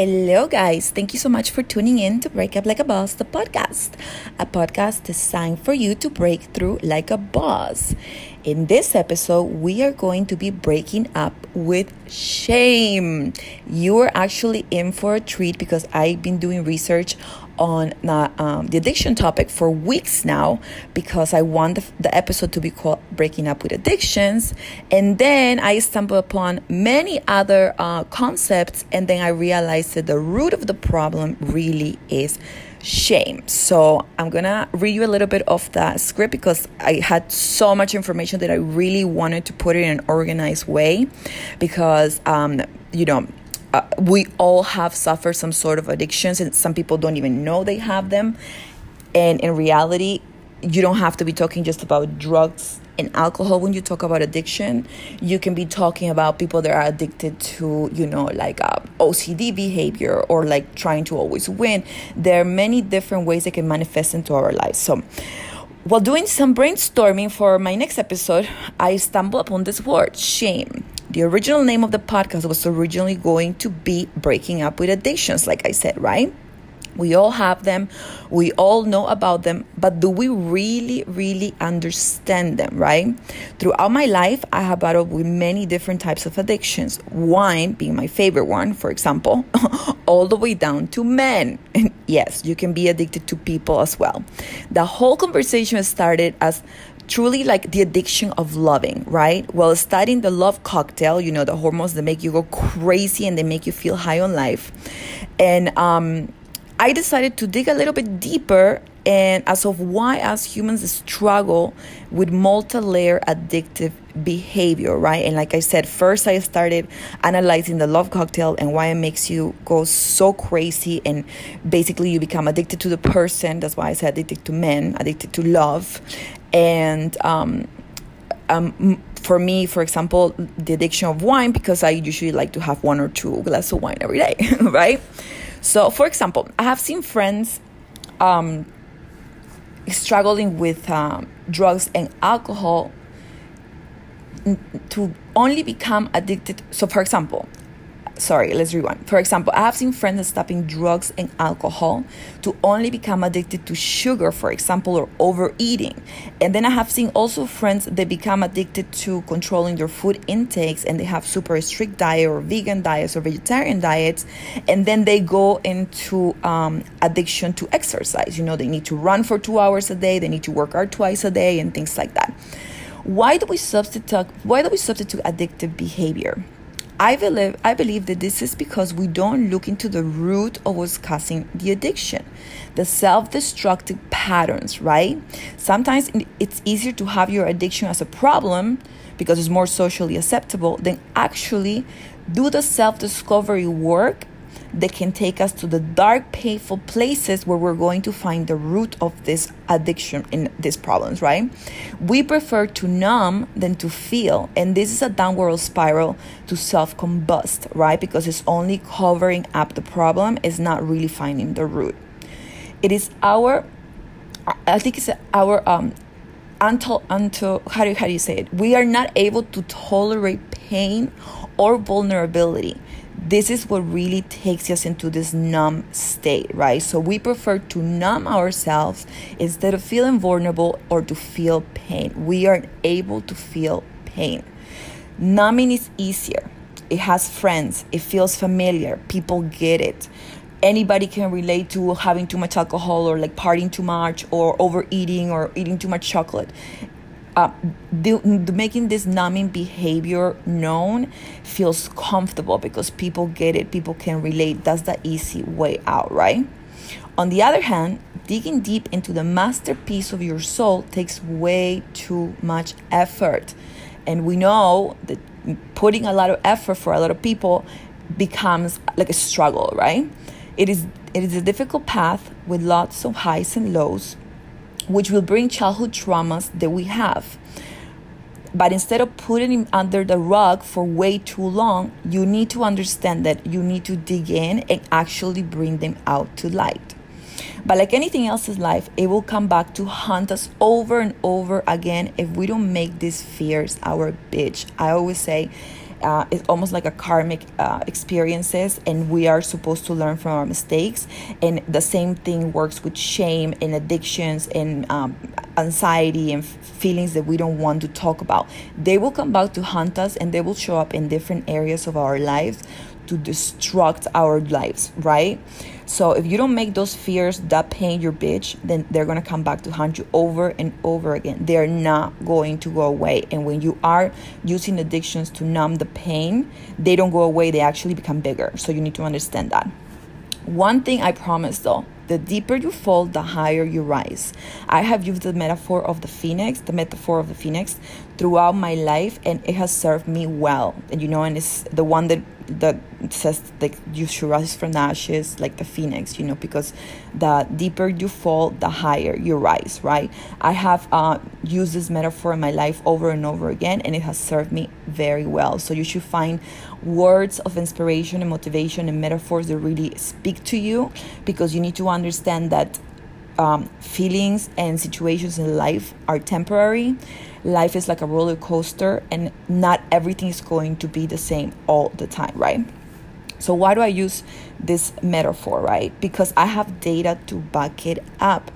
Hello, guys. Thank you so much for tuning in to Break Up Like a Boss, the podcast, a podcast designed for you to break through like a boss. In this episode, we are going to be breaking up with shame. You are actually in for a treat because I've been doing research on the, um, the addiction topic for weeks now because I want the, the episode to be called Breaking Up with Addictions. And then I stumbled upon many other uh, concepts, and then I realized that the root of the problem really is shame. So I'm gonna read you a little bit of that script because I had so much information that I really wanted to put it in an organized way because um, you know uh, we all have suffered some sort of addictions and some people don't even know they have them and in reality you don't have to be talking just about drugs and alcohol when you talk about addiction you can be talking about people that are addicted to you know like uh, ocd behavior or like trying to always win. There are many different ways it can manifest into our lives. So while doing some brainstorming for my next episode i stumbled upon this word shame. The original name of the podcast was originally going to be Breaking Up with Addictions, like I said, right? We all have them, we all know about them, but do we really, really understand them, right? Throughout my life, I have battled with many different types of addictions. Wine being my favorite one, for example, all the way down to men. And yes, you can be addicted to people as well. The whole conversation started as truly like the addiction of loving, right? Well, studying the love cocktail, you know, the hormones that make you go crazy and they make you feel high on life. And um, I decided to dig a little bit deeper and as of why as humans struggle with multi-layer addictive behavior right? And like i said first i started analyzing the love cocktail and why it makes you go so crazy and basically you become addicted to the person. That's why i said addicted to men addicted to love. And um, um, for me, for example, the addiction of wine, because I usually like to have one or two glasses of wine every day, right? So, for example, I have seen friends um, struggling with um, drugs and alcohol to only become addicted. So, for example, sorry, let's rewind. For example, I have seen friends stopping drugs and alcohol to only become addicted to sugar, for example, or overeating. And then I have seen also friends that become addicted to controlling their food intakes and they have super strict diet or vegan diets or vegetarian diets. And then they go into um, addiction to exercise. You know, they need to run for two hours a day, they need to work out twice a day, and things like that. Why do we substitute? Why do we substitute addictive behavior? I believe, I believe that this is because we don't look into the root of what's causing the addiction, the self destructive patterns, right? Sometimes it's easier to have your addiction as a problem because it's more socially acceptable than actually do the self discovery work that can take us to the dark, painful places where we're going to find the root of this addiction in these problems, right? We prefer to numb than to feel, and this is a downward spiral to self combust, right? Because it's only covering up the problem, it's not really finding the root. It is our, I think it's our, um, until, until how, do, how do you say it? We are not able to tolerate pain or vulnerability this is what really takes us into this numb state, right? So we prefer to numb ourselves instead of feeling vulnerable or to feel pain. We aren't able to feel pain. Numbing is easier. It has friends. It feels familiar. People get it. Anybody can relate to having too much alcohol or like partying too much or overeating or eating too much chocolate uh, the, the making this numbing behavior known feels comfortable because people get it, people can relate. That's the easy way out, right? On the other hand, digging deep into the masterpiece of your soul takes way too much effort. And we know that putting a lot of effort for a lot of people becomes like a struggle, right? It is it is a difficult path with lots of highs and lows which will bring childhood traumas that we have. But instead of putting it under the rug for way too long, you need to understand that you need to dig in and actually bring them out to light. But like anything else in life, it will come back to haunt us over and over again if we don't make these fears our bitch. I always say, uh, it's almost like a karmic uh, experiences and we are supposed to learn from our mistakes. And the same thing works with shame and addictions and um, anxiety and feelings that we don't want to talk about. They will come back to hunt us and they will show up in different areas of our lives to destruct our lives right so if you don't make those fears that pain your bitch, then they're gonna come back to haunt you over and over again. They're not going to go away. And when you are using addictions to numb the pain, they don't go away, they actually become bigger. So you need to understand that. One thing I promise though, the deeper you fall, the higher you rise. I have used the metaphor of the phoenix, the metaphor of the phoenix throughout my life, and it has served me well. And you know, and it's the one that that says like you should rise from the ashes like the phoenix you know because the deeper you fall the higher you rise right i have uh, used this metaphor in my life over and over again and it has served me very well so you should find words of inspiration and motivation and metaphors that really speak to you because you need to understand that um, feelings and situations in life are temporary. Life is like a roller coaster, and not everything is going to be the same all the time, right? So, why do I use this metaphor, right? Because I have data to back it up.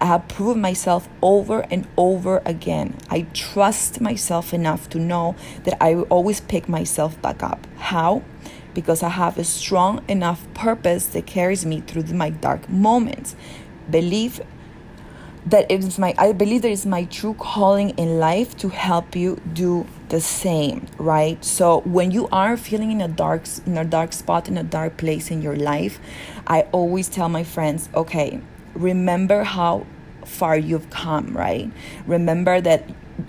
I have proven myself over and over again. I trust myself enough to know that I will always pick myself back up. How? Because I have a strong enough purpose that carries me through my dark moments believe that it is my I believe that it's my true calling in life to help you do the same, right? So when you are feeling in a dark in a dark spot in a dark place in your life, I always tell my friends, okay, remember how far you've come, right? Remember that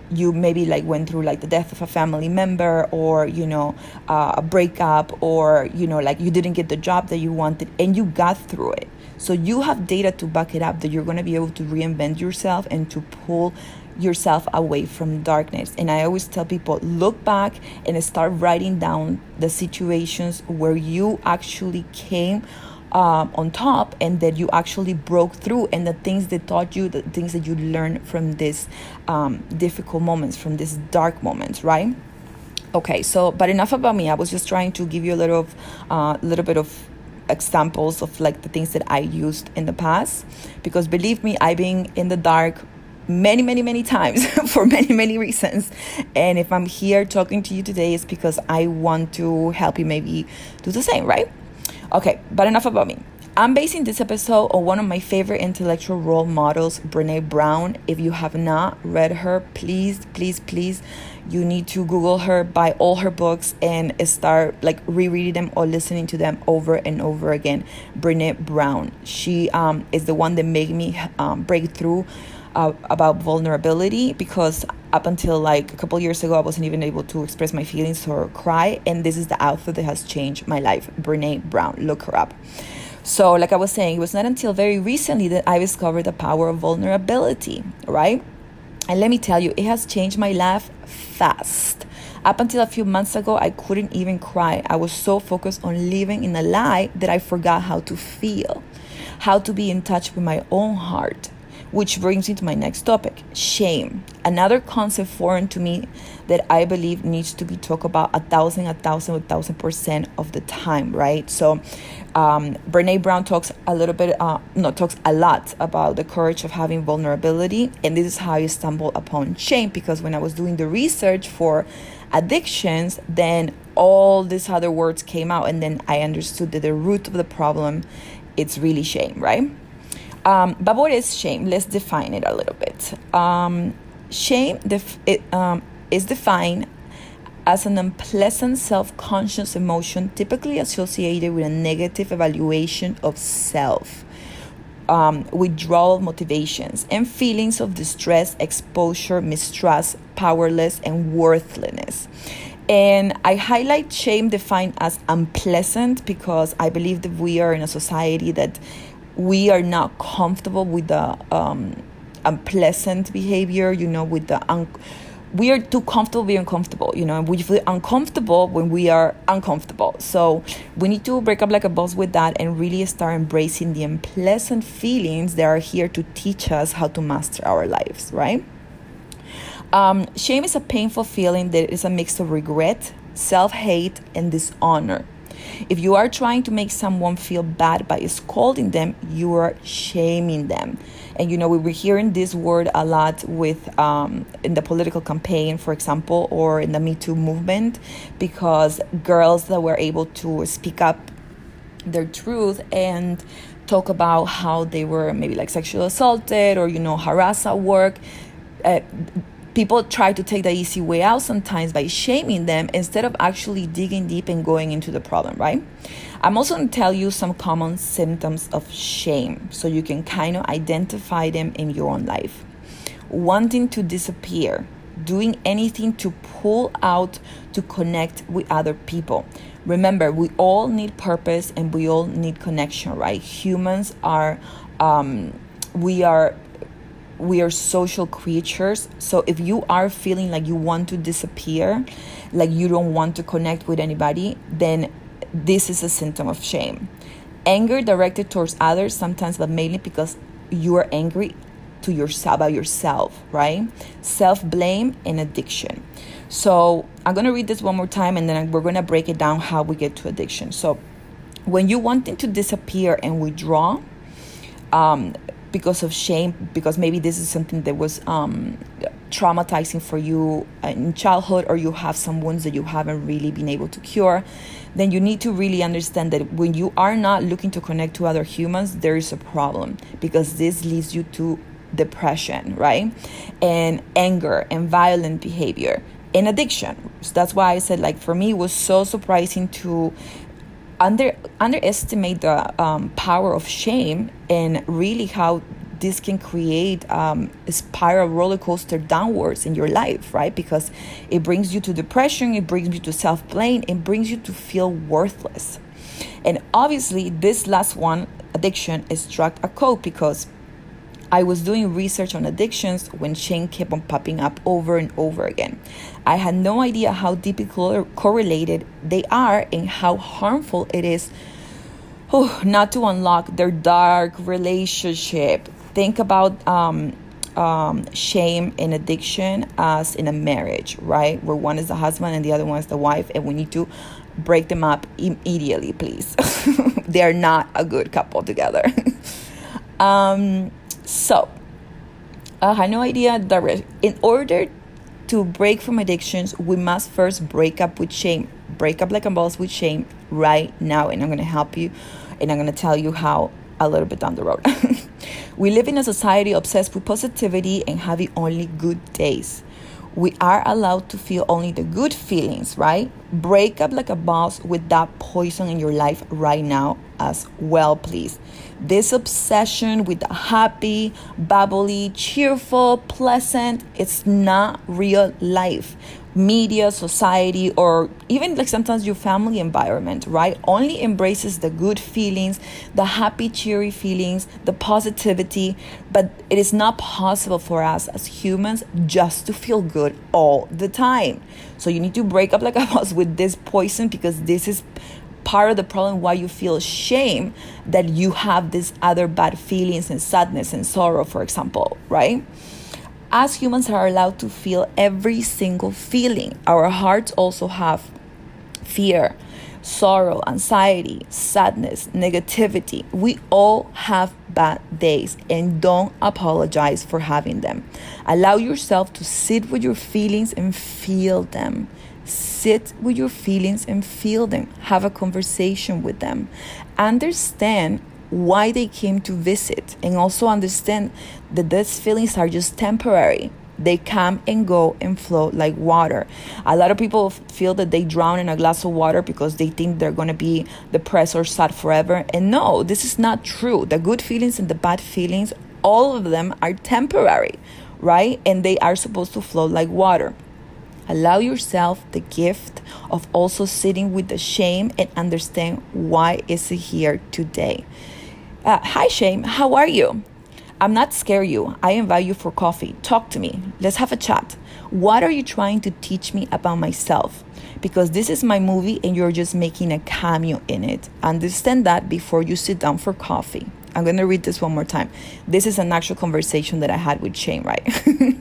you maybe like went through like the death of a family member or you know uh, a breakup or you know like you didn't get the job that you wanted and you got through it so you have data to back it up that you're going to be able to reinvent yourself and to pull yourself away from darkness. And I always tell people look back and start writing down the situations where you actually came um, on top and that you actually broke through and the things that taught you, the things that you learned from these um, difficult moments, from these dark moments, right? Okay, so but enough about me. I was just trying to give you a little, of, uh, little bit of examples of like the things that I used in the past. Because believe me I've been in the dark many many many times for many many reasons. And if I'm here talking to you today it's because I want to help you maybe do the same right? Okay but enough about me. I'm basing this episode on one of my favorite intellectual role models, Brene Brown. If you have not read her, please, please, please, you need to Google her, buy all her books, and start like rereading them or listening to them over and over again. Brene Brown. She um, is the one that made me um, break through uh, about vulnerability because up until like a couple years ago, I wasn't even able to express my feelings or cry. And this is the author that has changed my life, Brene Brown. Look her up. So, like I was saying, it was not until very recently that I discovered the power of vulnerability, right? And let me tell you, it has changed my life fast. Up until a few months ago, I couldn't even cry. I was so focused on living in a lie that I forgot how to feel, how to be in touch with my own heart. Which brings me to my next topic shame. Another concept foreign to me that I believe needs to be talked about a thousand, a thousand, a thousand percent of the time, right? So, um, Brene Brown talks a little bit, uh, no, talks a lot about the courage of having vulnerability. And this is how you stumble upon shame because when I was doing the research for addictions, then all these other words came out. And then I understood that the root of the problem it's really shame, right? Um, but what is shame? Let's define it a little bit. Um, shame def- it, um, is defined as an unpleasant self conscious emotion typically associated with a negative evaluation of self, um, withdrawal motivations, and feelings of distress, exposure, mistrust, powerless, and worthlessness. And I highlight shame defined as unpleasant because I believe that we are in a society that we are not comfortable with the um, unpleasant behavior, you know, with the un- we are too comfortable being uncomfortable, you know, we feel uncomfortable when we are uncomfortable. So we need to break up like a boss with that and really start embracing the unpleasant feelings that are here to teach us how to master our lives, right? Um, shame is a painful feeling that is a mix of regret, self hate, and dishonor. If you are trying to make someone feel bad by scolding them, you are shaming them. And you know, we were hearing this word a lot with um, in the political campaign, for example, or in the Me Too movement, because girls that were able to speak up their truth and talk about how they were maybe like sexually assaulted or you know harassed at work. Uh, people try to take the easy way out sometimes by shaming them instead of actually digging deep and going into the problem, right? I'm also going to tell you some common symptoms of shame so you can kind of identify them in your own life. Wanting to disappear, doing anything to pull out to connect with other people. Remember, we all need purpose and we all need connection, right? Humans are, um, we are we are social creatures. So if you are feeling like you want to disappear, like you don't want to connect with anybody, then this is a symptom of shame. Anger directed towards others sometimes, but mainly because you are angry to yourself about yourself, right? Self blame and addiction. So I'm gonna read this one more time, and then we're gonna break it down how we get to addiction. So when you wanting to disappear and withdraw, um, because of shame, because maybe this is something that was um, traumatizing for you in childhood, or you have some wounds that you haven't really been able to cure, then you need to really understand that when you are not looking to connect to other humans, there is a problem because this leads you to depression, right? And anger and violent behavior and addiction. So that's why I said, like, for me, it was so surprising to under underestimate the um, power of shame and really how this can create um, a spiral roller coaster downwards in your life, right? Because it brings you to depression, it brings you to self blame, it brings you to feel worthless. And obviously, this last one, addiction, is struck a code because I was doing research on addictions when shame kept on popping up over and over again. I had no idea how deeply correlated they are and how harmful it is oh, not to unlock their dark relationship. Think about um, um, shame and addiction as in a marriage, right? Where one is the husband and the other one is the wife, and we need to break them up immediately, please. they are not a good couple together. um, so, I had no idea that in order to break from addictions, we must first break up with shame. Break up like a boss with shame right now. And I'm going to help you and I'm going to tell you how a little bit down the road. we live in a society obsessed with positivity and having only good days. We are allowed to feel only the good feelings, right? Break up like a boss with that poison in your life right now as well, please. This obsession with the happy, bubbly, cheerful, pleasant, it's not real life. Media, society, or even like sometimes your family environment, right? Only embraces the good feelings, the happy, cheery feelings, the positivity, but it is not possible for us as humans just to feel good all the time. So you need to break up like I was with this poison because this is part of the problem why you feel shame that you have these other bad feelings and sadness and sorrow, for example, right? As humans are allowed to feel every single feeling, our hearts also have fear, sorrow, anxiety, sadness, negativity. We all have bad days and don't apologize for having them. Allow yourself to sit with your feelings and feel them. Sit with your feelings and feel them. Have a conversation with them. Understand why they came to visit and also understand that these feelings are just temporary. They come and go and flow like water. A lot of people feel that they drown in a glass of water because they think they're going to be depressed or sad forever. And no, this is not true. The good feelings and the bad feelings, all of them are temporary, right? And they are supposed to flow like water. Allow yourself the gift of also sitting with the shame and understand why is it here today. Uh, hi shame, how are you? I'm not scare you. I invite you for coffee. Talk to me. Let's have a chat. What are you trying to teach me about myself? Because this is my movie and you're just making a cameo in it. Understand that before you sit down for coffee. I'm going to read this one more time. This is an actual conversation that I had with Shame, right?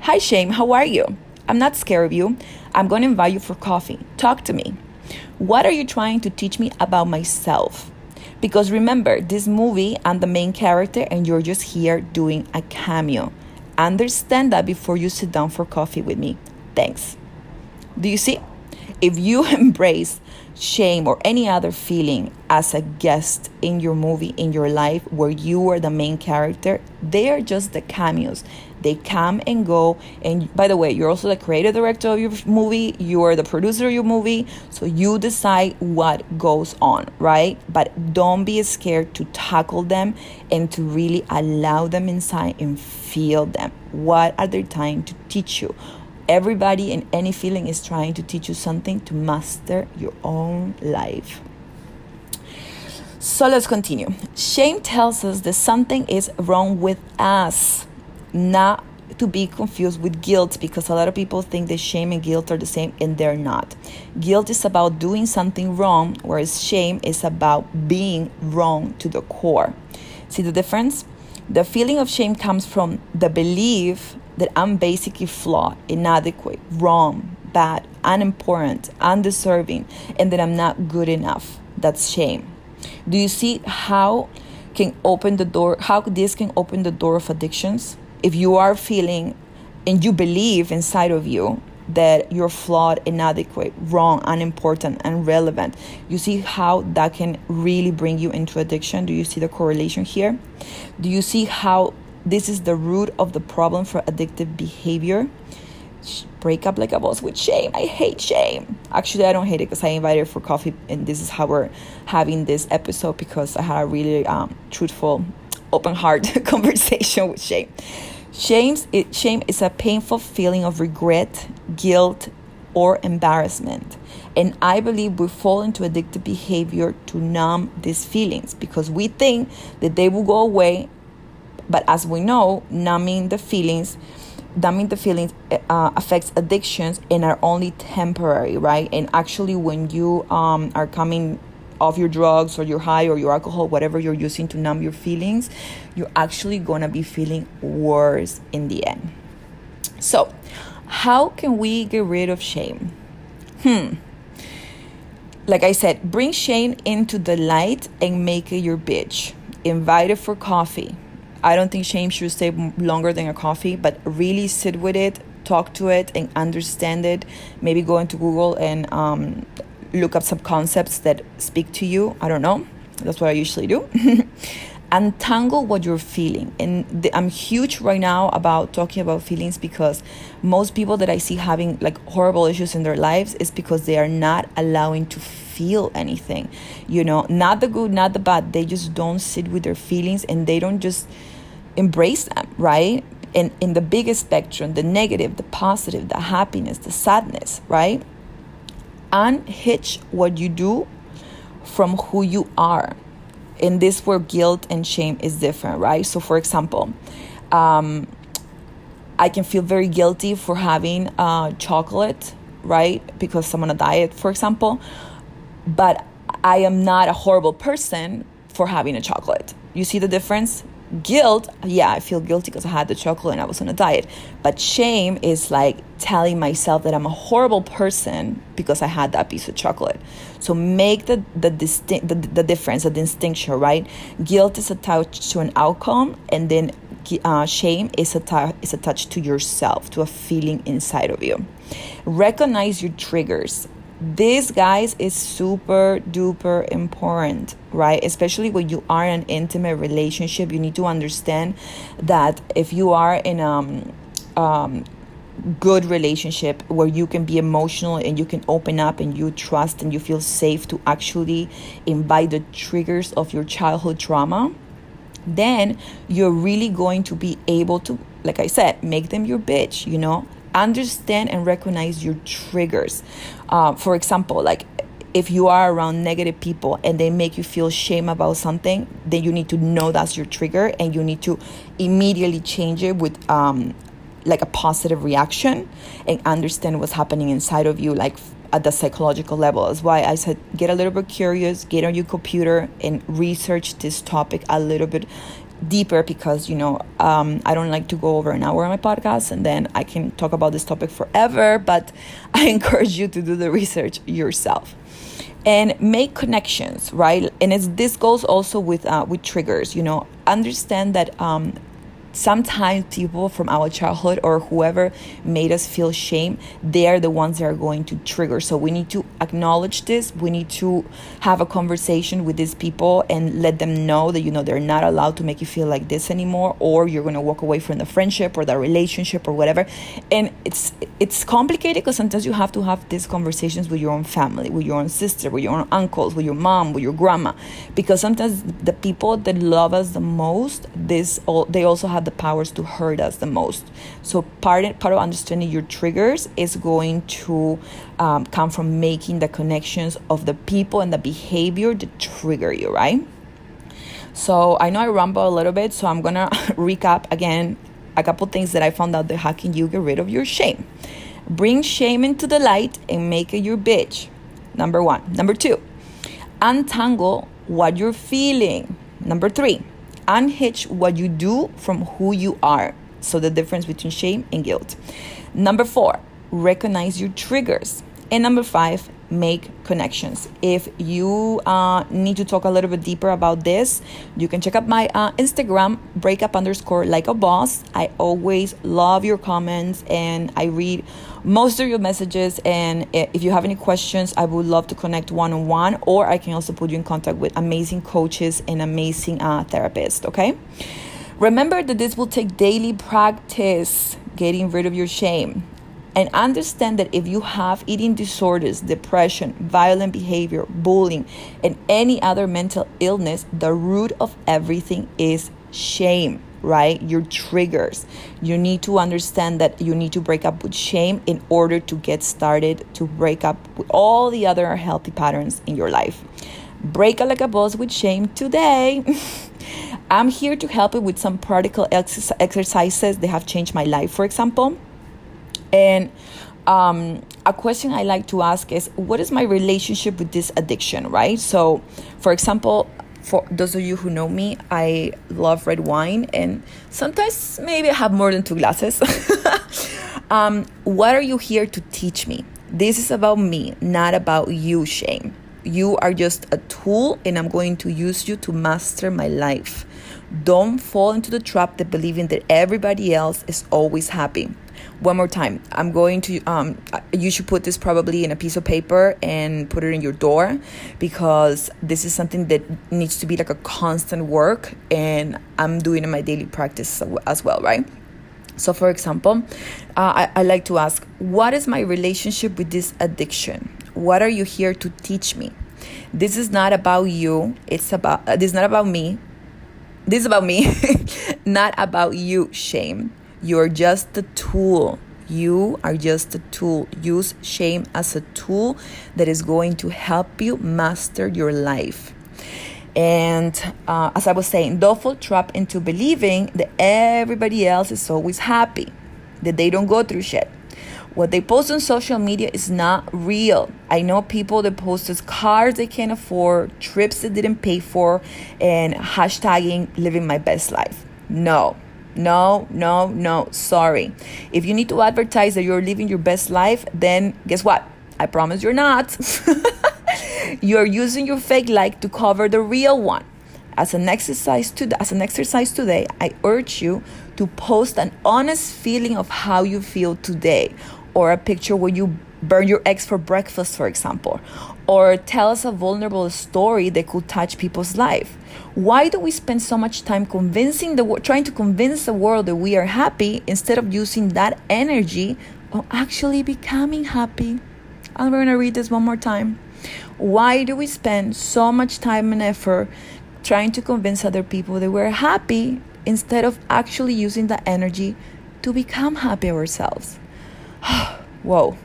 Hi, Shame. How are you? I'm not scared of you. I'm going to invite you for coffee. Talk to me. What are you trying to teach me about myself? Because remember, this movie, I'm the main character and you're just here doing a cameo. Understand that before you sit down for coffee with me. Thanks. Do you see? If you embrace shame or any other feeling as a guest in your movie, in your life, where you are the main character, they are just the cameos. They come and go. And by the way, you're also the creative director of your movie, you are the producer of your movie, so you decide what goes on, right? But don't be scared to tackle them and to really allow them inside and feel them. What are they trying to teach you? Everybody and any feeling is trying to teach you something to master your own life. So let's continue. Shame tells us that something is wrong with us, not to be confused with guilt because a lot of people think that shame and guilt are the same and they're not. Guilt is about doing something wrong, whereas shame is about being wrong to the core. See the difference? The feeling of shame comes from the belief that I'm basically flawed, inadequate, wrong, bad, unimportant, undeserving, and that I'm not good enough. That's shame. Do you see how can open the door how this can open the door of addictions? If you are feeling and you believe inside of you that you're flawed, inadequate, wrong, unimportant, irrelevant. You see how that can really bring you into addiction? Do you see the correlation here? Do you see how this is the root of the problem for addictive behavior. Break up like a boss with shame. I hate shame. Actually, I don't hate it because I invited her for coffee, and this is how we're having this episode because I had a really um, truthful, open heart conversation with shame. Shame's, it, shame is a painful feeling of regret, guilt, or embarrassment. And I believe we fall into addictive behavior to numb these feelings because we think that they will go away but as we know, numbing the feelings, numbing the feelings uh, affects addictions and are only temporary, right? And actually, when you um, are coming off your drugs or your high or your alcohol, whatever you're using to numb your feelings, you're actually gonna be feeling worse in the end. So, how can we get rid of shame? Hmm. Like I said, bring shame into the light and make it your bitch. Invite it for coffee I don't think shame should stay longer than a coffee, but really sit with it, talk to it, and understand it. Maybe go into Google and um, look up some concepts that speak to you. I don't know. That's what I usually do. untangle what you're feeling. And the, I'm huge right now about talking about feelings because most people that I see having like horrible issues in their lives is because they are not allowing to feel anything. You know, not the good, not the bad. They just don't sit with their feelings and they don't just embrace them, right? And in the biggest spectrum, the negative, the positive, the happiness, the sadness, right? Unhitch what you do from who you are in this where guilt and shame is different, right? So, for example, um, I can feel very guilty for having uh, chocolate, right? Because I'm on a diet, for example, but I am not a horrible person for having a chocolate. You see the difference? Guilt, yeah, I feel guilty because I had the chocolate and I was on a diet. But shame is like telling myself that I'm a horrible person because I had that piece of chocolate. So make the the distinct the, the difference, the distinction, right? Guilt is attached to an outcome, and then uh, shame is attached is attached to yourself, to a feeling inside of you. Recognize your triggers this guys is super duper important right? Especially when you are in an intimate relationship you need to understand that if you are in a um, um, good relationship where you can be emotional and you can open up and you trust and you feel safe to actually invite the triggers of your childhood trauma then you're really going to be able to like i said make them your bitch you know understand and recognize your triggers. Uh, for example, like if you are around negative people and they make you feel shame about something, then you need to know that's your trigger and you need to immediately change it with um, like a positive reaction and understand what's happening inside of you, like at the psychological level. That's why I said get a little bit curious, get on your computer and research this topic a little bit deeper because you know um, I don't like to go over an hour on my podcast and then I can talk about this topic forever. But I encourage you to do the research yourself and make connections, right? And it's this goes also with uh, with triggers. You know, understand that um, sometimes people from our childhood or whoever made us feel shame they are the ones that are going to trigger. So we need to acknowledge this. We need to have a conversation with these people and let them know that you know they're not allowed to make you feel like this anymore or you're going to walk away from the friendship or the relationship or whatever. And it's it's complicated because sometimes you have to have these conversations with your own family with your own sister with your own uncles with your mom with your grandma. Because sometimes the people that love us the most this they also have the powers to hurt us the most. So part part of understanding your triggers is going to um, come from making the connections of the people and the behavior that trigger you, right? So I know I ramble a little bit, so I'm gonna recap again a couple things that I found out that how can you get rid of your shame. Bring shame into the light and make it your bitch. Number one. Number two, untangle what you're feeling. Number three, unhitch what you do from who you are. So, the difference between shame and guilt. Number four, recognize your triggers. And number five, make connections. If you uh, need to talk a little bit deeper about this, you can check out my uh, Instagram, breakup underscore like a boss. I always love your comments and I read most of your messages. And if you have any questions, I would love to connect one on one, or I can also put you in contact with amazing coaches and amazing uh, therapists. Okay. Remember that this will take daily practice getting rid of your shame and understand that if you have eating disorders, depression, violent behavior, bullying, and any other mental illness, the root of everything is shame, right? Your triggers. You need to understand that you need to break up with shame in order to get started to break up with all the other healthy patterns in your life. Break like a boss with shame today. I'm here to help you with some practical exercises that have changed my life, for example. And um, a question I like to ask is what is my relationship with this addiction, right? So, for example, for those of you who know me, I love red wine, and sometimes maybe I have more than two glasses. um, what are you here to teach me? This is about me, not about you, Shame. You are just a tool, and I'm going to use you to master my life. Don't fall into the trap that believing that everybody else is always happy one more time. I'm going to um you should put this probably in a piece of paper and put it in your door because this is something that needs to be like a constant work and i'm doing in my daily practice as well right? So for example uh, I, I like to ask what is my relationship with this addiction? What are you here to teach me? This is not about you. It's about uh, this is not about me. This is about me. Not about you shame you're just a tool. You are just a tool. Use shame as a tool that is going to help you master your life. And uh, as I was saying, don't fall trap into believing that everybody else is always happy, that they don't go through shit. What they post on social media is not real. I know people that post cars they can't afford, trips they didn't pay for, and hashtagging living my best life. No, no, no, no, sorry. If you need to advertise that you're living your best life, then guess what? I promise you're not. you're using your fake life to cover the real one. As an exercise to as an exercise today, I urge you to post an honest feeling of how you feel today or a picture where you burn your eggs for breakfast, for example, or tell us a vulnerable story that could touch people's life. Why do we spend so much time convincing the trying to convince the world that we are happy instead of using that energy on actually becoming happy? I'm going to read this one more time. Why do we spend so much time and effort trying to convince other people that we're happy instead of actually using that energy to become happy ourselves? Whoa.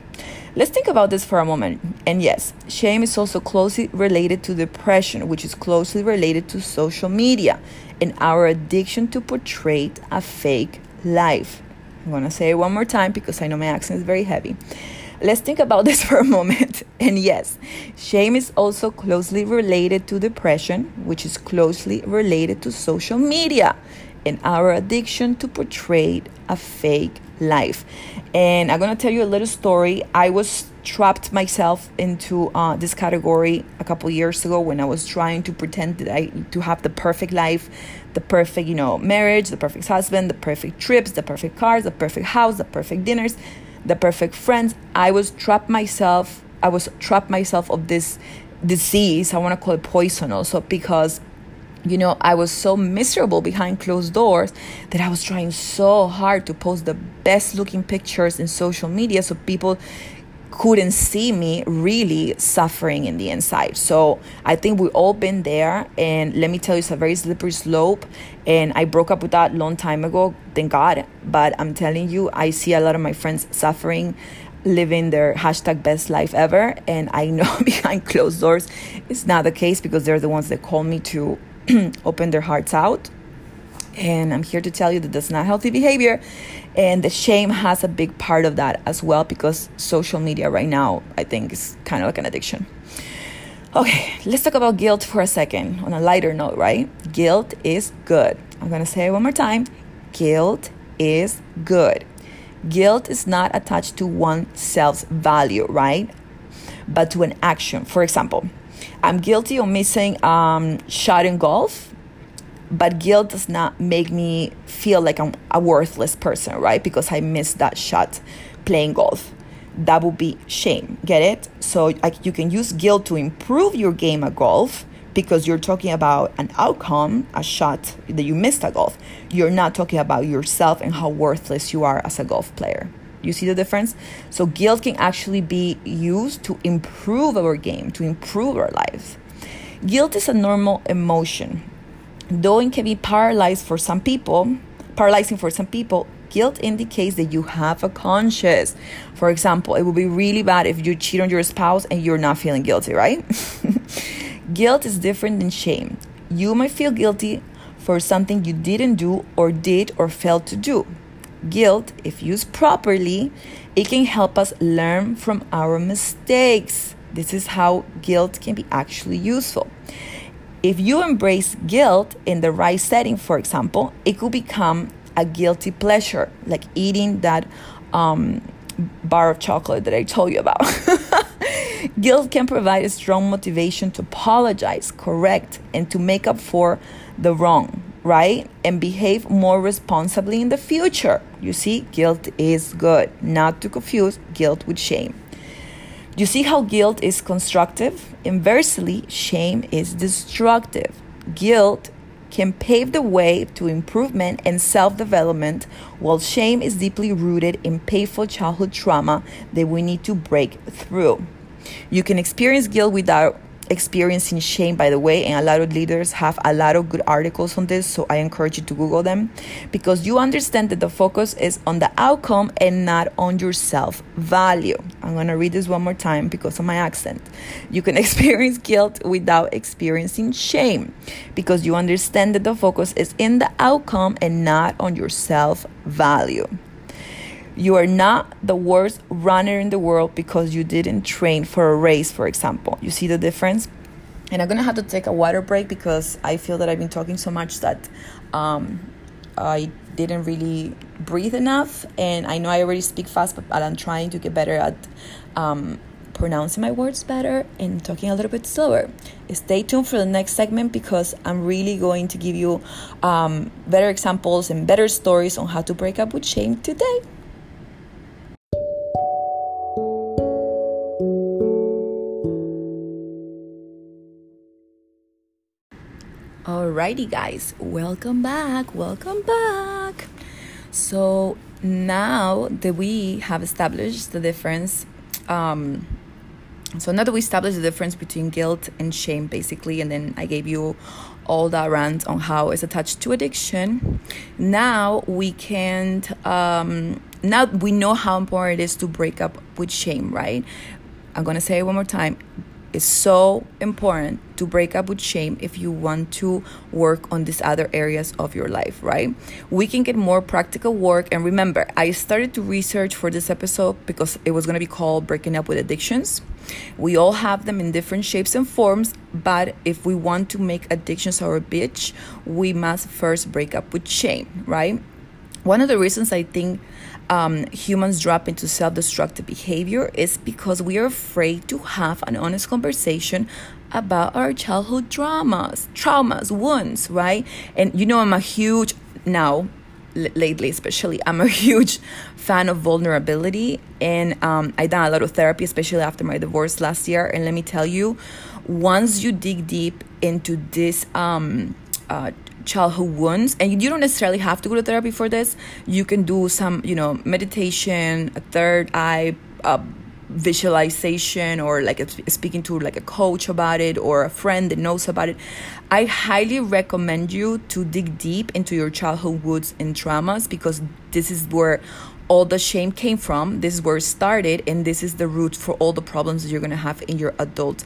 Let's think about this for a moment. And yes, shame is also closely related to depression, which is closely related to social media and our addiction to portray a fake life. I'm to say it one more time because I know my accent is very heavy. let's think about this for a moment. And yes, shame is also closely related to depression, which is closely related to social media and our addiction to portray a fake life. And I'm gonna tell you a little story. I was trapped myself into uh, this category a couple years ago when I was trying to pretend that I to have the perfect life, the perfect you know marriage, the perfect husband, the perfect trips, the perfect cars, the perfect house, the perfect dinners, the perfect friends. I was trapped myself. I was trapped myself of this disease. I want to call it poison also because you know, I was so miserable behind closed doors that I was trying so hard to post the best looking pictures in social media so people couldn't see me really suffering in the inside. So I think we've all been there. And let me tell you, it's a very slippery slope. And I broke up with that long time ago, thank God. But I'm telling you, I see a lot of my friends suffering living their hashtag best life ever and i know behind closed doors it's not the case because they're the ones that call me to open their hearts out. And I'm here to tell you that that's not healthy behavior. And the shame has a big part of that as well because social media right now, I think, is kind of like an addiction. Okay, let's talk about guilt for a second on a lighter note, right? Guilt is good. I'm gonna say it one more time guilt is good. Guilt is not attached to oneself's value, right? But to an action. For example, I'm guilty of missing um, shot in golf, but guilt does not make me feel like I'm a worthless person, right? Because I missed that shot playing golf. That would be shame. Get it? So like, you can use guilt to improve your game at golf because you're talking about an outcome, a shot that you missed at golf. You're not talking about yourself and how worthless you are as a golf player. You see the difference? So guilt can actually be used to improve our game, to improve our lives. Guilt is a normal emotion. Though it can be paralyzed for some people, paralyzing for some people, guilt indicates that you have a conscience. For example, it would be really bad if you cheat on your spouse and you're not feeling guilty, right? guilt is different than shame. You might feel guilty for something you didn't do or did or failed to do. Guilt, if used properly, it can help us learn from our mistakes. This is how guilt can be actually useful. If you embrace guilt in the right setting, for example, it could become a guilty pleasure, like eating that um, bar of chocolate that I told you about. guilt can provide a strong motivation to apologize, correct, and to make up for the wrong right? And behave more responsibly in the future. You see, guilt is good, not to confuse guilt with shame. You see how guilt is constructive? Inversely, shame is destructive. Guilt can pave the way to improvement and self development, while shame is deeply rooted in painful childhood trauma that we need to break through. You can experience guilt without experiencing shame by the way and a lot of leaders have a lot of good articles on this so i encourage you to google them because you understand that the focus is on the outcome and not on your self value. I'm going to read this one more time because of my accent. You can experience guilt without experiencing shame because you understand that the focus is in the outcome and not on your self value you are not the worst runner in the world because you didn't train for a race, for example. You see the difference? And I'm gonna have to take a water break because I feel that I've been talking so much that um, I didn't really breathe enough. And I know I already speak fast, but I'm trying to get better at um, pronouncing my words better and talking a little bit slower. Stay tuned for the next segment because I'm really going to give you um, better examples and better stories on how to break up with shame today. Alrighty, guys, welcome back. Welcome back. So now that we have established the difference, um, so now that we established the difference between guilt and shame, basically, and then I gave you all that rant on how it's attached to addiction. Now we can, um, now we know how important it is to break up with shame, right? I'm gonna say it one more time it's so important to break up with shame if you want to work on these other areas of your life, right? We can get more practical work. And remember, I started to research for this episode because it was going to be called Breaking Up with Addictions. We all have them in different shapes and forms, but if we want to make addictions our bitch, we must first break up with shame, right? One of the reasons I think um, humans drop into self destructive behavior is because we are afraid to have an honest conversation about our childhood traumas, traumas, wounds, right? And you know, I'm a huge, now, l- lately especially, I'm a huge fan of vulnerability. And um, I done a lot of therapy, especially after my divorce last year. And let me tell you, once you dig deep into this, um, uh, childhood wounds and you don't necessarily have to go to therapy for this you can do some you know meditation a third eye uh, visualization or like a, speaking to like a coach about it or a friend that knows about it i highly recommend you to dig deep into your childhood wounds and traumas because this is where all the shame came from. This is where it started, and this is the root for all the problems that you're gonna have in your adult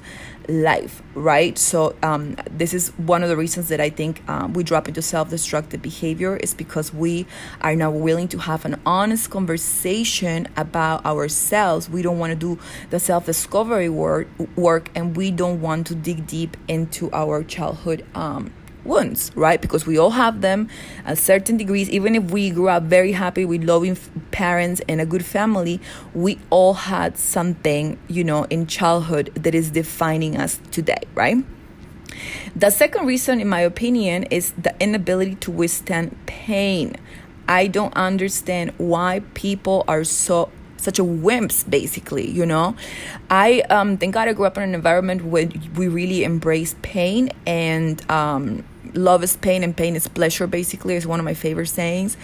life, right? So, um, this is one of the reasons that I think um, we drop into self destructive behavior is because we are now willing to have an honest conversation about ourselves. We don't wanna do the self discovery work, work, and we don't want to dig deep into our childhood. Um, wounds, right? Because we all have them at certain degrees. Even if we grew up very happy with loving parents and a good family, we all had something, you know, in childhood that is defining us today, right? The second reason, in my opinion, is the inability to withstand pain. I don't understand why people are so such a wimps basically you know i um thank god i grew up in an environment where we really embrace pain and um love is pain and pain is pleasure basically is one of my favorite sayings.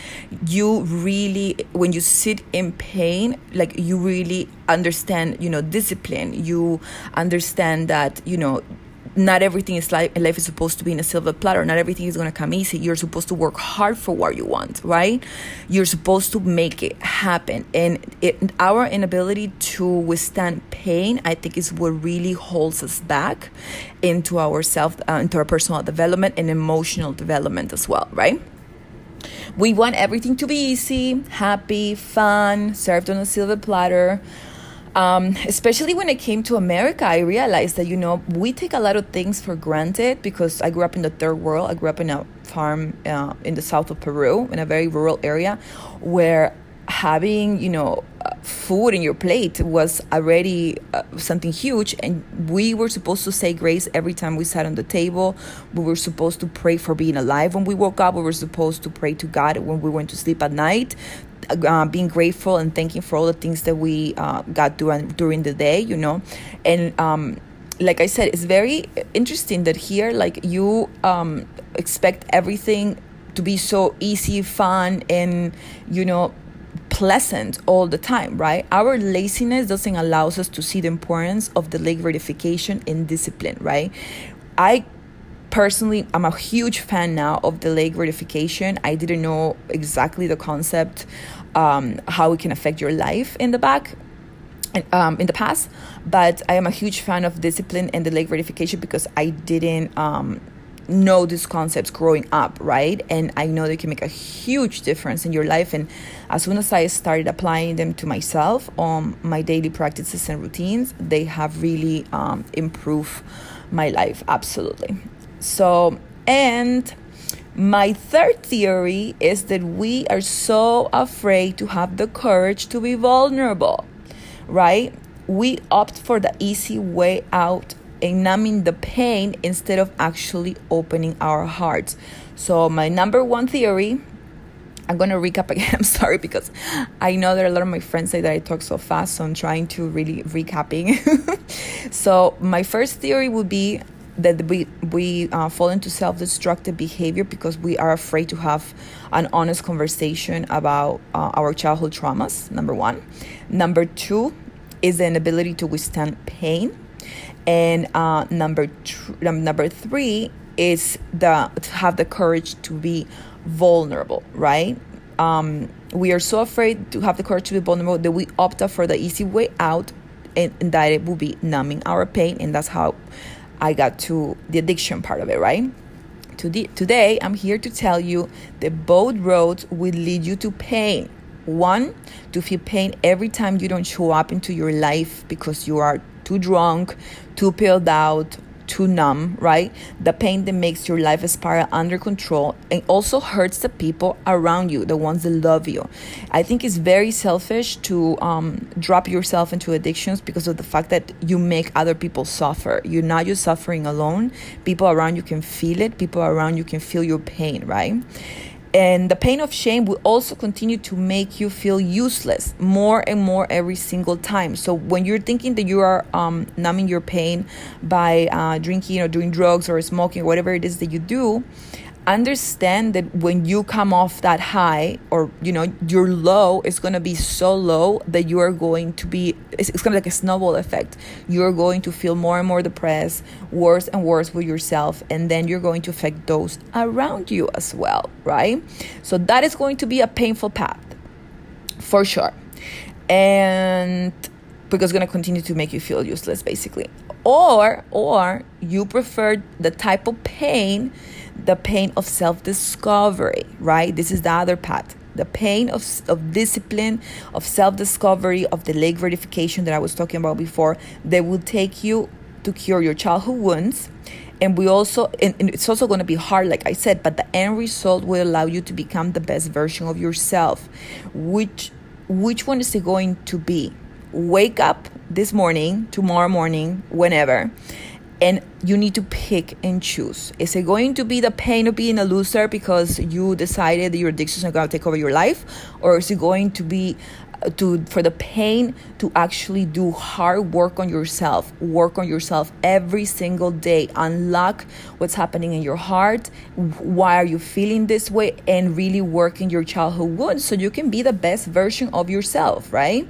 You really when you sit in pain like you really understand you know discipline. You understand that you know not everything is life, life is supposed to be in a silver platter. Not everything is going to come easy. You're supposed to work hard for what you want, right? You're supposed to make it happen. And it, our inability to withstand pain, I think, is what really holds us back into our self, uh, into our personal development and emotional development as well, right? We want everything to be easy, happy, fun, served on a silver platter. Um, especially when I came to America, I realized that, you know, we take a lot of things for granted because I grew up in the third world. I grew up in a farm uh, in the south of Peru, in a very rural area, where having, you know, food in your plate was already uh, something huge. And we were supposed to say grace every time we sat on the table. We were supposed to pray for being alive when we woke up. We were supposed to pray to God when we went to sleep at night uh, being grateful and thanking for all the things that we uh, got during during the day, you know, and um, like I said, it's very interesting that here, like you um, expect everything to be so easy, fun, and you know pleasant all the time, right? Our laziness doesn't allow us to see the importance of delayed gratification and discipline, right? I personally i'm a huge fan now of delayed gratification i didn't know exactly the concept um, how it can affect your life in the back um, in the past but i am a huge fan of discipline and delayed gratification because i didn't um, know these concepts growing up right and i know they can make a huge difference in your life and as soon as i started applying them to myself on my daily practices and routines they have really um, improved my life absolutely so, and my third theory is that we are so afraid to have the courage to be vulnerable, right? We opt for the easy way out and numbing the pain instead of actually opening our hearts. So, my number one theory I'm to recap again. I'm sorry because I know that a lot of my friends say that I talk so fast, so I'm trying to really recapping. so, my first theory would be that we we uh, fall into self-destructive behavior because we are afraid to have an honest conversation about uh, our childhood traumas number one number two is the inability to withstand pain and uh, number tr- number three is the to have the courage to be vulnerable right um, we are so afraid to have the courage to be vulnerable that we opt for the easy way out and, and that it will be numbing our pain. And that's how I got to the addiction part of it, right? Today, I'm here to tell you that both roads will lead you to pain. One, to feel pain every time you don't show up into your life because you are too drunk, too pilled out, too numb, right? The pain that makes your life spiral under control and also hurts the people around you, the ones that love you. I think it's very selfish to um, drop yourself into addictions because of the fact that you make other people suffer. You're not just suffering alone. People around you can feel it. People around you can feel your pain, right? And the pain of shame will also continue to make you feel useless more and more every single time. So when you're thinking that you are um, numbing your pain by uh, drinking or doing drugs or smoking or whatever it is that you do, understand that when you come off that high or you know your low is going to be so low that you are going to be it's, it's going to like a snowball effect. You're going to feel more and more depressed worse and worse with yourself and then you're going to affect those around you as well right? So that is going to be a painful path for sure. And because it's going to continue to make you feel useless basically. Or or you prefer the type of pain the pain of self discovery, right? This is the other path. The pain of, of discipline, of self discovery, of delayed gratification that I was talking about before, that will take you to cure your childhood wounds. And we also, and, and it's also going to be hard, like I said, but the end result will allow you to become the best version of yourself. Which, which one is it going to be? Wake up this morning, tomorrow morning, whenever, and you need to pick and choose. Is it going to be the pain of being a loser because you decided that your addictions are going to take over your life, or is it going to be uh, to for the pain to actually do hard work on yourself, work on yourself every single day, unlock what's happening in your heart, why are you feeling this way, and really work in your childhood wounds so you can be the best version of yourself, right?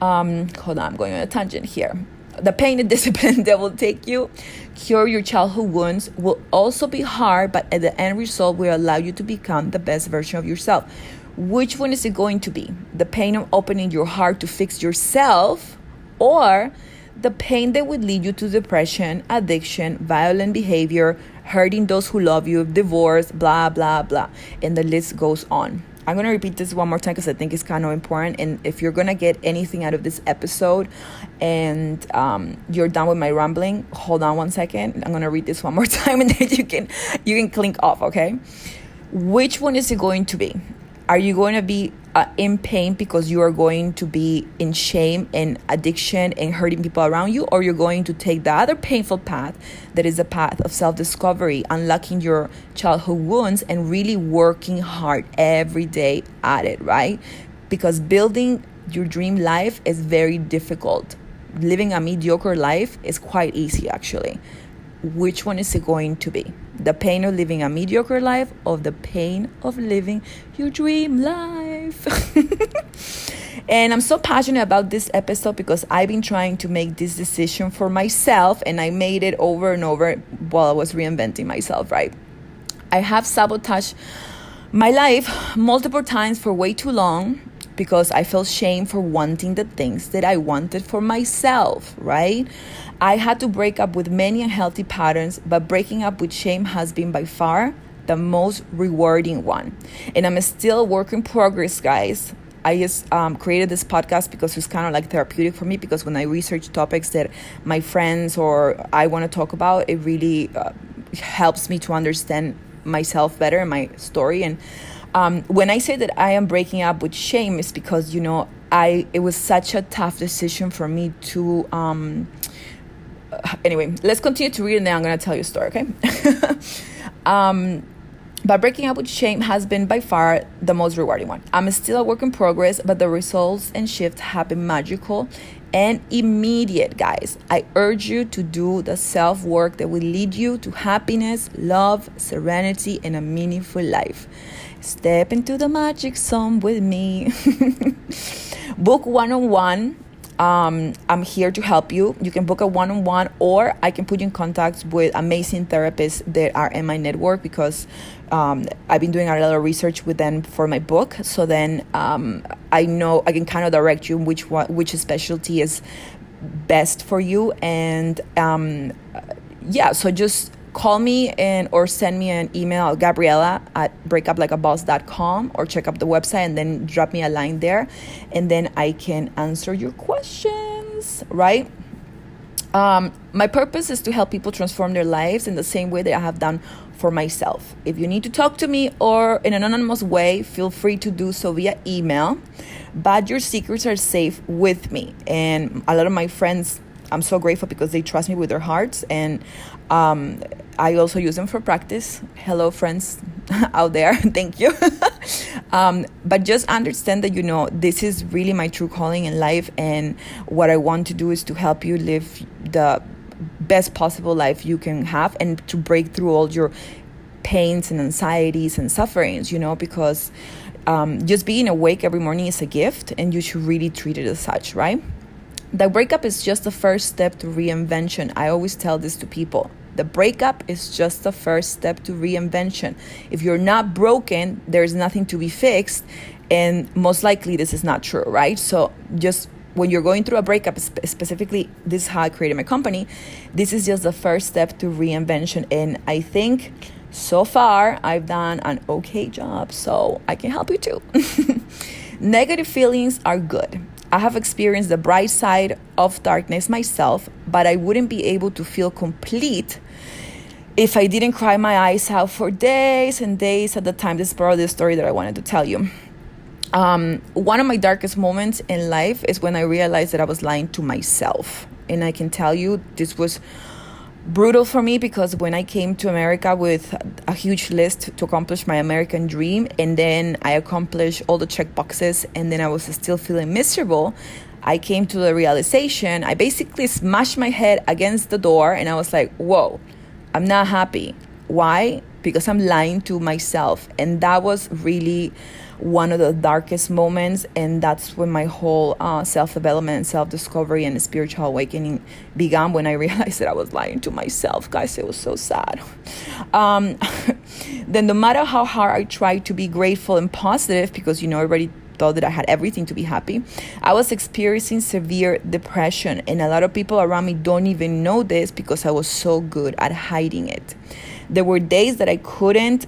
Um, hold on, I'm going on a tangent here the pain and discipline that will take you cure your childhood wounds will also be hard but at the end result will allow you to become the best version of yourself. Which one is it going to be? The pain of opening your heart to fix yourself or the pain that would lead you to depression addiction violent behavior hurting those who love you divorce blah blah blah. And the list goes on I'm going to repeat this one more time because I think it's kind of important. And if you're going to get anything out of this episode and um, you're done with my rambling, hold on one second. I'm going to read this one more time and then you can you can clink off, okay? Which one is it going to be? Are you going to be uh, in pain because you are going to be in shame and addiction and hurting people around you, or you're going to take the other painful path that is the path of self discovery, unlocking your childhood wounds and really working hard every day at it, right? Because building your dream life is very difficult. Living a mediocre life is quite easy, actually which one is it going to be? The pain of living a mediocre life or the pain of living your dream life? and I'm so passionate about this episode because I've been trying to make this decision for myself and I made it over and over while I was reinventing myself, right? I have sabotaged my life multiple times for way too long because I felt shame for wanting the things that I wanted for myself, right? I had to break up with many unhealthy patterns, but breaking up with shame has been by far the most rewarding one. And I'm still work in progress, guys. I just um, created this podcast because it's kind of like therapeutic for me because when I research topics that my friends or I want to talk about, it really uh, helps me to understand myself better and my story. And um, when I say that I am breaking up with shame, it's because you know I it was such a tough decision for me to. Um, anyway, let's continue to read and then I'm gonna tell you a story, okay? um, but breaking up with shame has been by far the most rewarding one. I'm still a work in progress, but the results and shifts have been magical and immediate, guys. I urge you to do the self work that will lead you to happiness, love, serenity, and a meaningful life. Step into the magic zone with me. Book one on one I'm here to help you. You can book a one on one, or I can put you in contact with amazing therapists that are in my network because um, I've been doing a lot of research with them for my book. So then um, I know I can kind of direct you which one, which specialty is best for you and um, yeah so just call me and or send me an email gabriella at breakuplikeaboss.com or check up the website and then drop me a line there and then i can answer your questions right? Um, my purpose is to help people transform their lives in the same way that i have done for myself. If you need to talk to me or in an anonymous way feel free to do so via email but your secrets are safe with me and a lot of my friends I'm so grateful because they trust me with their hearts and um, I also use them for practice. Hello, friends out there. Thank you. um, but just understand that, you know, this is really my true calling in life. And what I want to do is to help you live the best possible life you can have and to break through all your pains and anxieties and sufferings, you know, because um, just being awake every morning is a gift and you should really treat it as such, right? The breakup is just the first step to reinvention. I always tell this to people. The breakup is just the first step to reinvention. If you're not broken, there's nothing to be fixed. And most likely, this is not true, right? So, just when you're going through a breakup, specifically, this is how I created my company. This is just the first step to reinvention. And I think so far, I've done an okay job. So, I can help you too. Negative feelings are good. I have experienced the bright side of darkness myself, but I wouldn't be able to feel complete if I didn't cry my eyes out for days and days at the time. This is probably the story that I wanted to tell you. Um, one of my darkest moments in life is when I realized that I was lying to myself. And I can tell you, this was brutal for me because when I came to America with a huge list to accomplish my American dream, and then I accomplished all the check boxes, and then I was still feeling miserable, I came to the realization I basically smashed my head against the door, and I was like, whoa I'm not happy. Why? Because I'm lying to myself. And that was really one of the darkest moments. And that's when my whole uh, self development and self discovery and spiritual awakening began when I realized that I was lying to myself. Guys, it was so sad. Um, then, no matter how hard I tried to be grateful and positive, because you know, everybody thought that I had everything to be happy. I was experiencing severe depression, and a lot of people around me don't even know this because I was so good at hiding it. There were days that I couldn't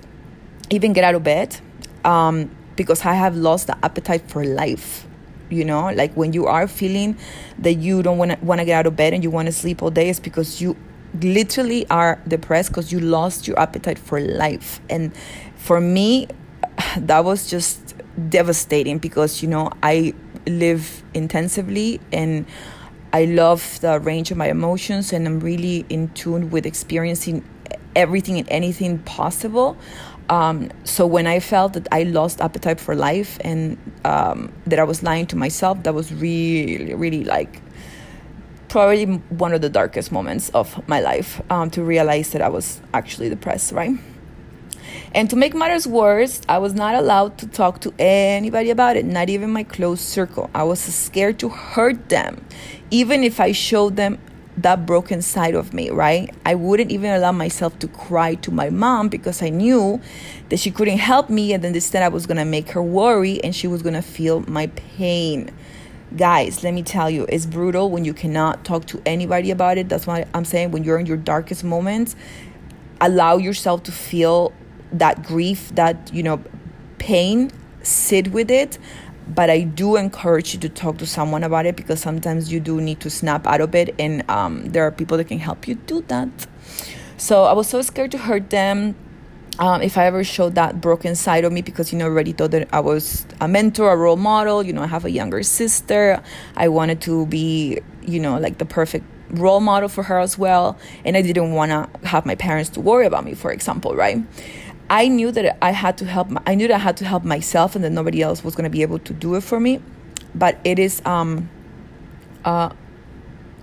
even get out of bed um, because I have lost the appetite for life. You know, like when you are feeling that you don't want to want to get out of bed and you want to sleep all day, it's because you literally are depressed because you lost your appetite for life. And for me, that was just devastating because you know I live intensively and I love the range of my emotions and I'm really in tune with experiencing everything and anything possible. Um, so when I felt that I lost appetite for life and um, that I was lying to myself, that was really, really like probably one of the darkest moments of my life um, to realize that I was actually depressed, right? And to make matters worse, I was not allowed to talk to anybody about it, not even my close circle. I was scared to hurt them, even if I showed them that broken side of me, right? I wouldn't even allow myself to cry to my mom because I knew that she couldn't help me and then instead I was gonna make her worry and she was gonna feel my pain. Guys, let me tell you, it's brutal when you cannot talk to anybody about it. That's why I'm saying when you're in your darkest moments, allow yourself to feel that grief, that, you know, pain, sit with it. But I do encourage you to talk to someone about it because sometimes you do need to snap out of it, and um, there are people that can help you do that. So I was so scared to hurt them. Um, if I ever showed that broken side of me, because you know, already thought that I was a mentor, a role model. You know, I have a younger sister. I wanted to be, you know, like the perfect role model for her as well, and I didn't want to have my parents to worry about me, for example, right? I knew that I had to help. I knew that I had to help myself, and that nobody else was going to be able to do it for me. But it is um, uh,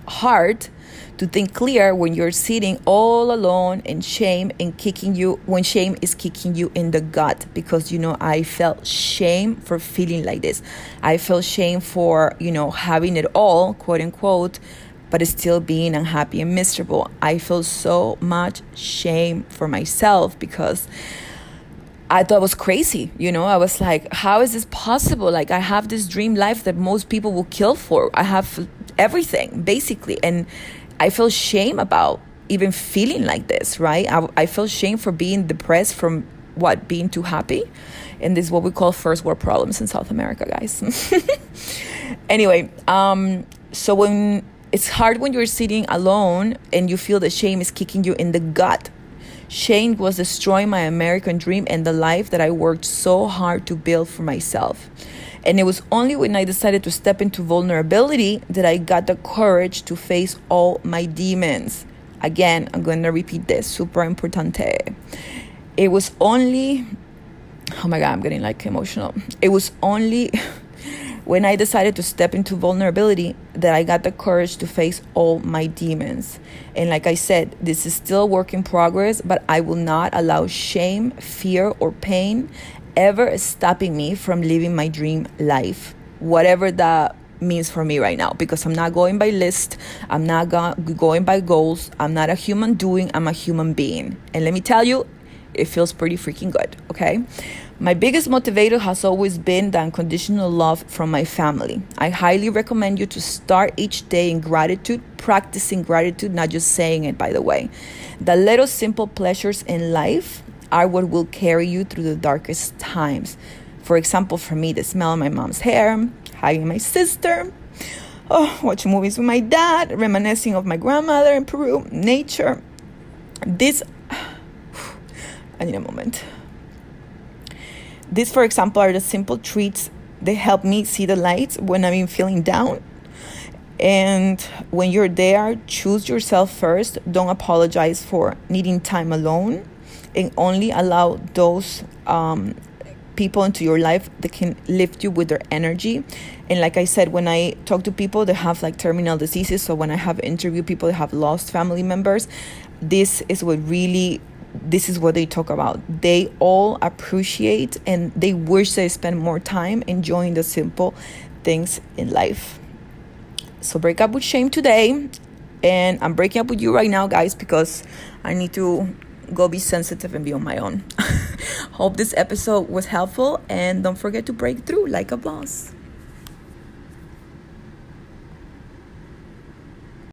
hard to think clear when you're sitting all alone in shame and kicking you when shame is kicking you in the gut because you know I felt shame for feeling like this. I felt shame for, you know, having it all, quote unquote, but still being unhappy and miserable. I feel so much shame for myself because I thought it was crazy. You know, I was like, how is this possible? Like, I have this dream life that most people will kill for. I have everything basically and i feel shame about even feeling like this right i, I feel shame for being depressed from what being too happy and this is what we call first world problems in south america guys anyway um so when it's hard when you're sitting alone and you feel the shame is kicking you in the gut Shame was destroying my American dream and the life that I worked so hard to build for myself. And it was only when I decided to step into vulnerability that I got the courage to face all my demons. Again, I'm going to repeat this super importante. It was only, oh my God, I'm getting like emotional. It was only when I decided to step into vulnerability that I got the courage to face all my demons. And like I said, this is still a work in progress, but I will not allow shame, fear, or pain ever stopping me from living my dream life, whatever that means for me right now because I'm not going by list. I'm not go- going by goals. I'm not a human doing. I'm a human being. And let me tell you, it feels pretty freaking good, okay? My biggest motivator has always been the unconditional love from my family. I highly recommend you to start each day in gratitude, practicing gratitude, not just saying it, by the way. The little simple pleasures in life are what will carry you through the darkest times. For example, for me, the smell of my mom's hair, hugging my sister, oh, watching movies with my dad, reminiscing of my grandmother in Peru, nature. This, I need a moment. These, for example, are the simple treats that help me see the lights when I'm feeling down. And when you're there, choose yourself first. Don't apologize for needing time alone and only allow those um, people into your life that can lift you with their energy. And like I said, when I talk to people that have like terminal diseases, so when I have interviewed people that have lost family members, this is what really this is what they talk about. They all appreciate and they wish they spend more time enjoying the simple things in life. So break up with shame today. And I'm breaking up with you right now, guys, because I need to go be sensitive and be on my own. Hope this episode was helpful and don't forget to break through like a boss.